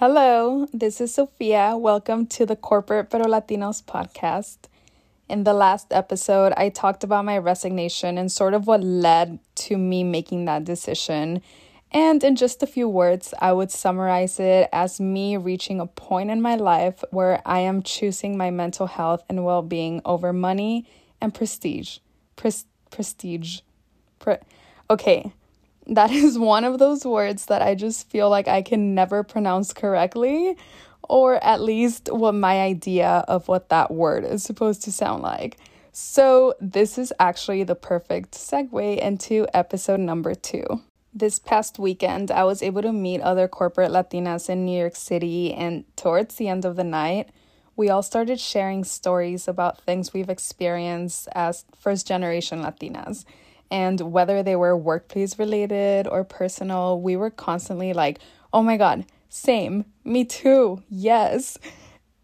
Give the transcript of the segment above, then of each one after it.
Hello, this is Sophia. Welcome to the Corporate Pero Latinos podcast. In the last episode, I talked about my resignation and sort of what led to me making that decision. And in just a few words, I would summarize it as me reaching a point in my life where I am choosing my mental health and well being over money and prestige. Pres- prestige. Pre- okay, that is one of those words that I just feel like I can never pronounce correctly, or at least what my idea of what that word is supposed to sound like. So, this is actually the perfect segue into episode number two. This past weekend, I was able to meet other corporate Latinas in New York City, and towards the end of the night, we all started sharing stories about things we've experienced as first generation Latinas. And whether they were workplace related or personal, we were constantly like, oh my God, same, me too, yes.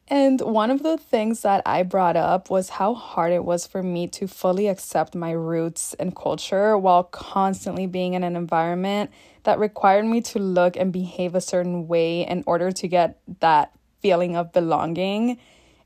And one of the things that I brought up was how hard it was for me to fully accept my roots and culture while constantly being in an environment that required me to look and behave a certain way in order to get that feeling of belonging.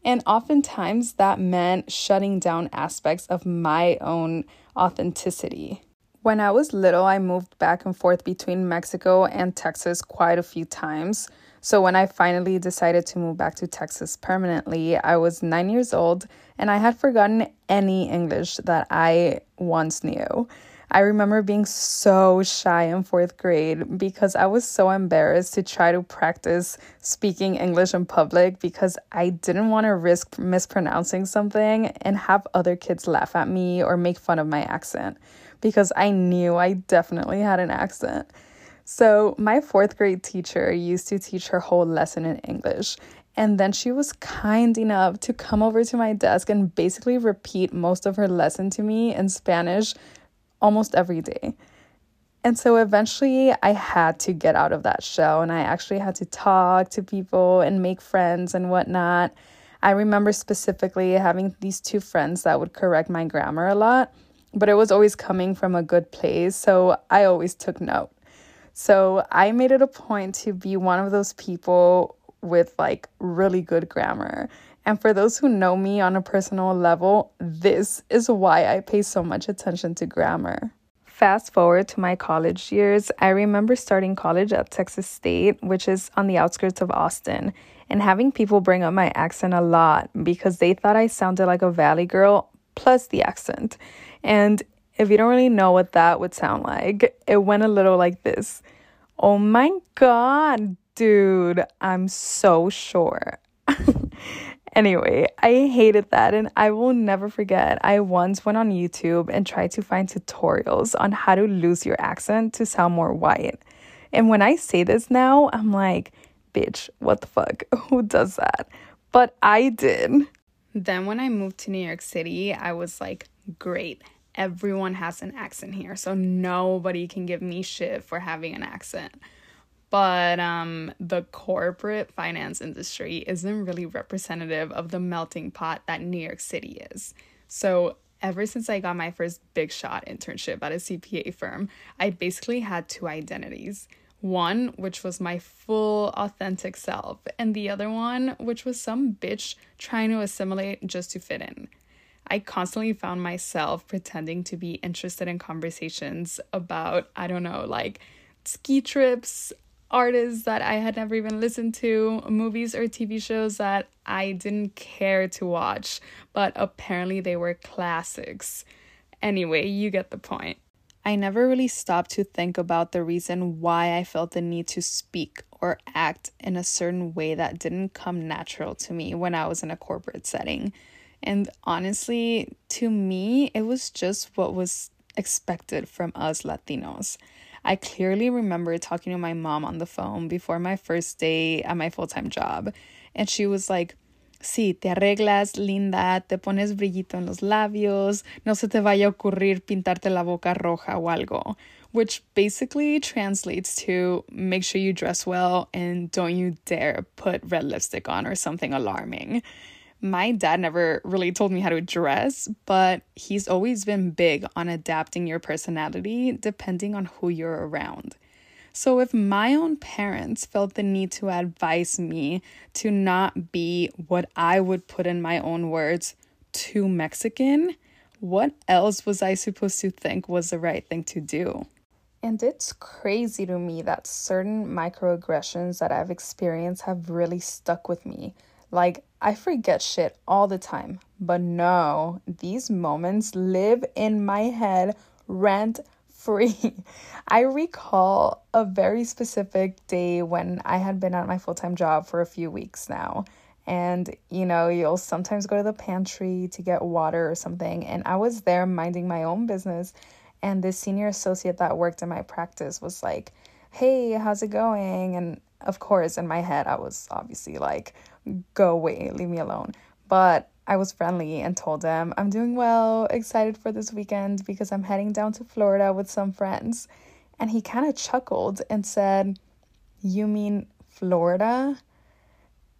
And oftentimes that meant shutting down aspects of my own authenticity. When I was little, I moved back and forth between Mexico and Texas quite a few times. So when I finally decided to move back to Texas permanently, I was nine years old and I had forgotten any English that I once knew. I remember being so shy in fourth grade because I was so embarrassed to try to practice speaking English in public because I didn't want to risk mispronouncing something and have other kids laugh at me or make fun of my accent because I knew I definitely had an accent. So, my fourth grade teacher used to teach her whole lesson in English. And then she was kind enough to come over to my desk and basically repeat most of her lesson to me in Spanish almost every day. And so eventually I had to get out of that shell and I actually had to talk to people and make friends and whatnot. I remember specifically having these two friends that would correct my grammar a lot, but it was always coming from a good place. So I always took note. So I made it a point to be one of those people with like really good grammar. And for those who know me on a personal level, this is why I pay so much attention to grammar. Fast forward to my college years, I remember starting college at Texas State, which is on the outskirts of Austin, and having people bring up my accent a lot because they thought I sounded like a Valley girl plus the accent. And if you don't really know what that would sound like, it went a little like this Oh my God, dude, I'm so sure. anyway, I hated that and I will never forget. I once went on YouTube and tried to find tutorials on how to lose your accent to sound more white. And when I say this now, I'm like, bitch, what the fuck? Who does that? But I did. Then when I moved to New York City, I was like, great everyone has an accent here, so nobody can give me shit for having an accent. But um, the corporate finance industry isn't really representative of the melting pot that New York City is. So, ever since I got my first big shot internship at a CPA firm, I basically had two identities. One, which was my full authentic self, and the other one, which was some bitch trying to assimilate just to fit in. I constantly found myself pretending to be interested in conversations about, I don't know, like ski trips, artists that I had never even listened to, movies or TV shows that I didn't care to watch, but apparently they were classics. Anyway, you get the point. I never really stopped to think about the reason why I felt the need to speak or act in a certain way that didn't come natural to me when I was in a corporate setting. And honestly, to me, it was just what was expected from us Latinos. I clearly remember talking to my mom on the phone before my first day at my full time job, and she was like, Sí, te arreglas, linda, te pones brillito en los labios, no se te vaya a ocurrir pintarte la boca roja o algo, which basically translates to make sure you dress well and don't you dare put red lipstick on or something alarming my dad never really told me how to dress, but he's always been big on adapting your personality depending on who you're around. So, if my own parents felt the need to advise me to not be what I would put in my own words, too Mexican, what else was I supposed to think was the right thing to do? And it's crazy to me that certain microaggressions that I've experienced have really stuck with me. Like, I forget shit all the time, but no, these moments live in my head rent free. I recall a very specific day when I had been at my full time job for a few weeks now. And, you know, you'll sometimes go to the pantry to get water or something. And I was there minding my own business. And this senior associate that worked in my practice was like, Hey, how's it going? And of course, in my head, I was obviously like, Go away, leave me alone. But I was friendly and told him, I'm doing well, excited for this weekend because I'm heading down to Florida with some friends. And he kind of chuckled and said, You mean Florida?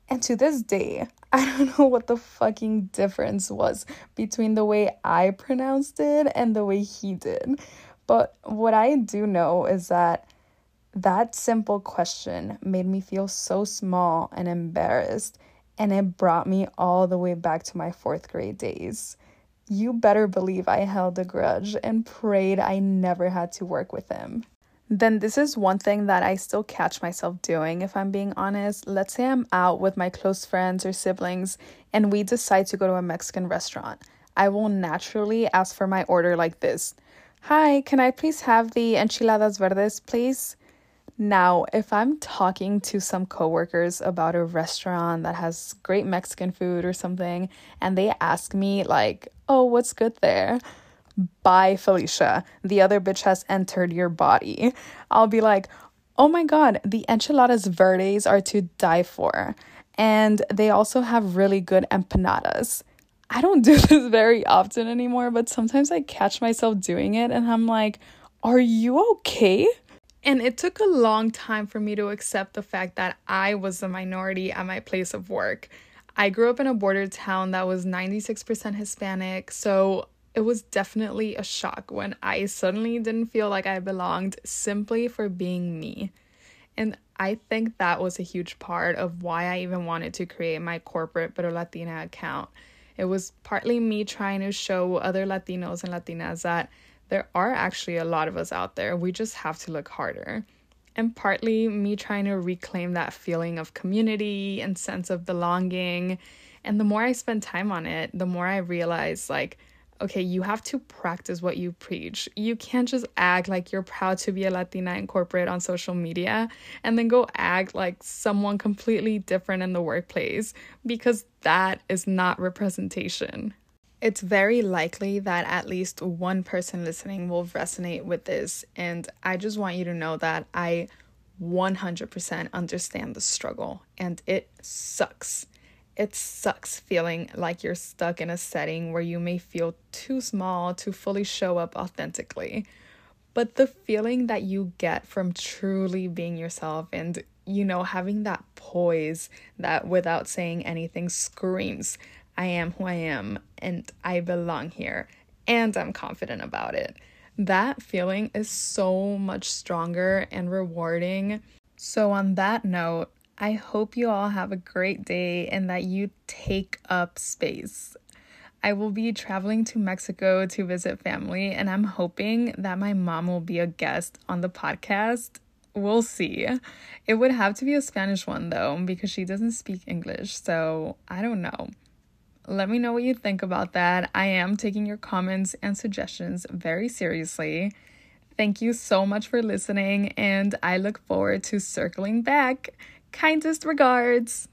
And to this day, I don't know what the fucking difference was between the way I pronounced it and the way he did. But what I do know is that that simple question made me feel so small and embarrassed and it brought me all the way back to my fourth grade days. You better believe I held a grudge and prayed I never had to work with him. Then, this is one thing that I still catch myself doing, if I'm being honest. Let's say I'm out with my close friends or siblings and we decide to go to a Mexican restaurant. I will naturally ask for my order like this Hi, can I please have the enchiladas verdes, please? Now, if I'm talking to some coworkers about a restaurant that has great Mexican food or something, and they ask me, like, oh, what's good there? Bye, Felicia. The other bitch has entered your body. I'll be like, oh my god, the enchiladas verdes are to die for. And they also have really good empanadas. I don't do this very often anymore, but sometimes I catch myself doing it and I'm like, are you okay? And it took a long time for me to accept the fact that I was the minority at my place of work. I grew up in a border town that was 96% Hispanic, so it was definitely a shock when I suddenly didn't feel like I belonged simply for being me. And I think that was a huge part of why I even wanted to create my corporate Pero Latina account. It was partly me trying to show other Latinos and Latinas that there are actually a lot of us out there. We just have to look harder. And partly me trying to reclaim that feeling of community and sense of belonging. And the more I spend time on it, the more I realize like, okay, you have to practice what you preach. You can't just act like you're proud to be a Latina in corporate on social media and then go act like someone completely different in the workplace because that is not representation. It's very likely that at least one person listening will resonate with this, and I just want you to know that I 100% understand the struggle and it sucks. It sucks feeling like you're stuck in a setting where you may feel too small to fully show up authentically. But the feeling that you get from truly being yourself and, you know, having that poise that without saying anything screams, I am who I am and I belong here and I'm confident about it. That feeling is so much stronger and rewarding. So, on that note, I hope you all have a great day and that you take up space. I will be traveling to Mexico to visit family, and I'm hoping that my mom will be a guest on the podcast. We'll see. It would have to be a Spanish one though, because she doesn't speak English, so I don't know. Let me know what you think about that. I am taking your comments and suggestions very seriously. Thank you so much for listening, and I look forward to circling back. Kindest regards.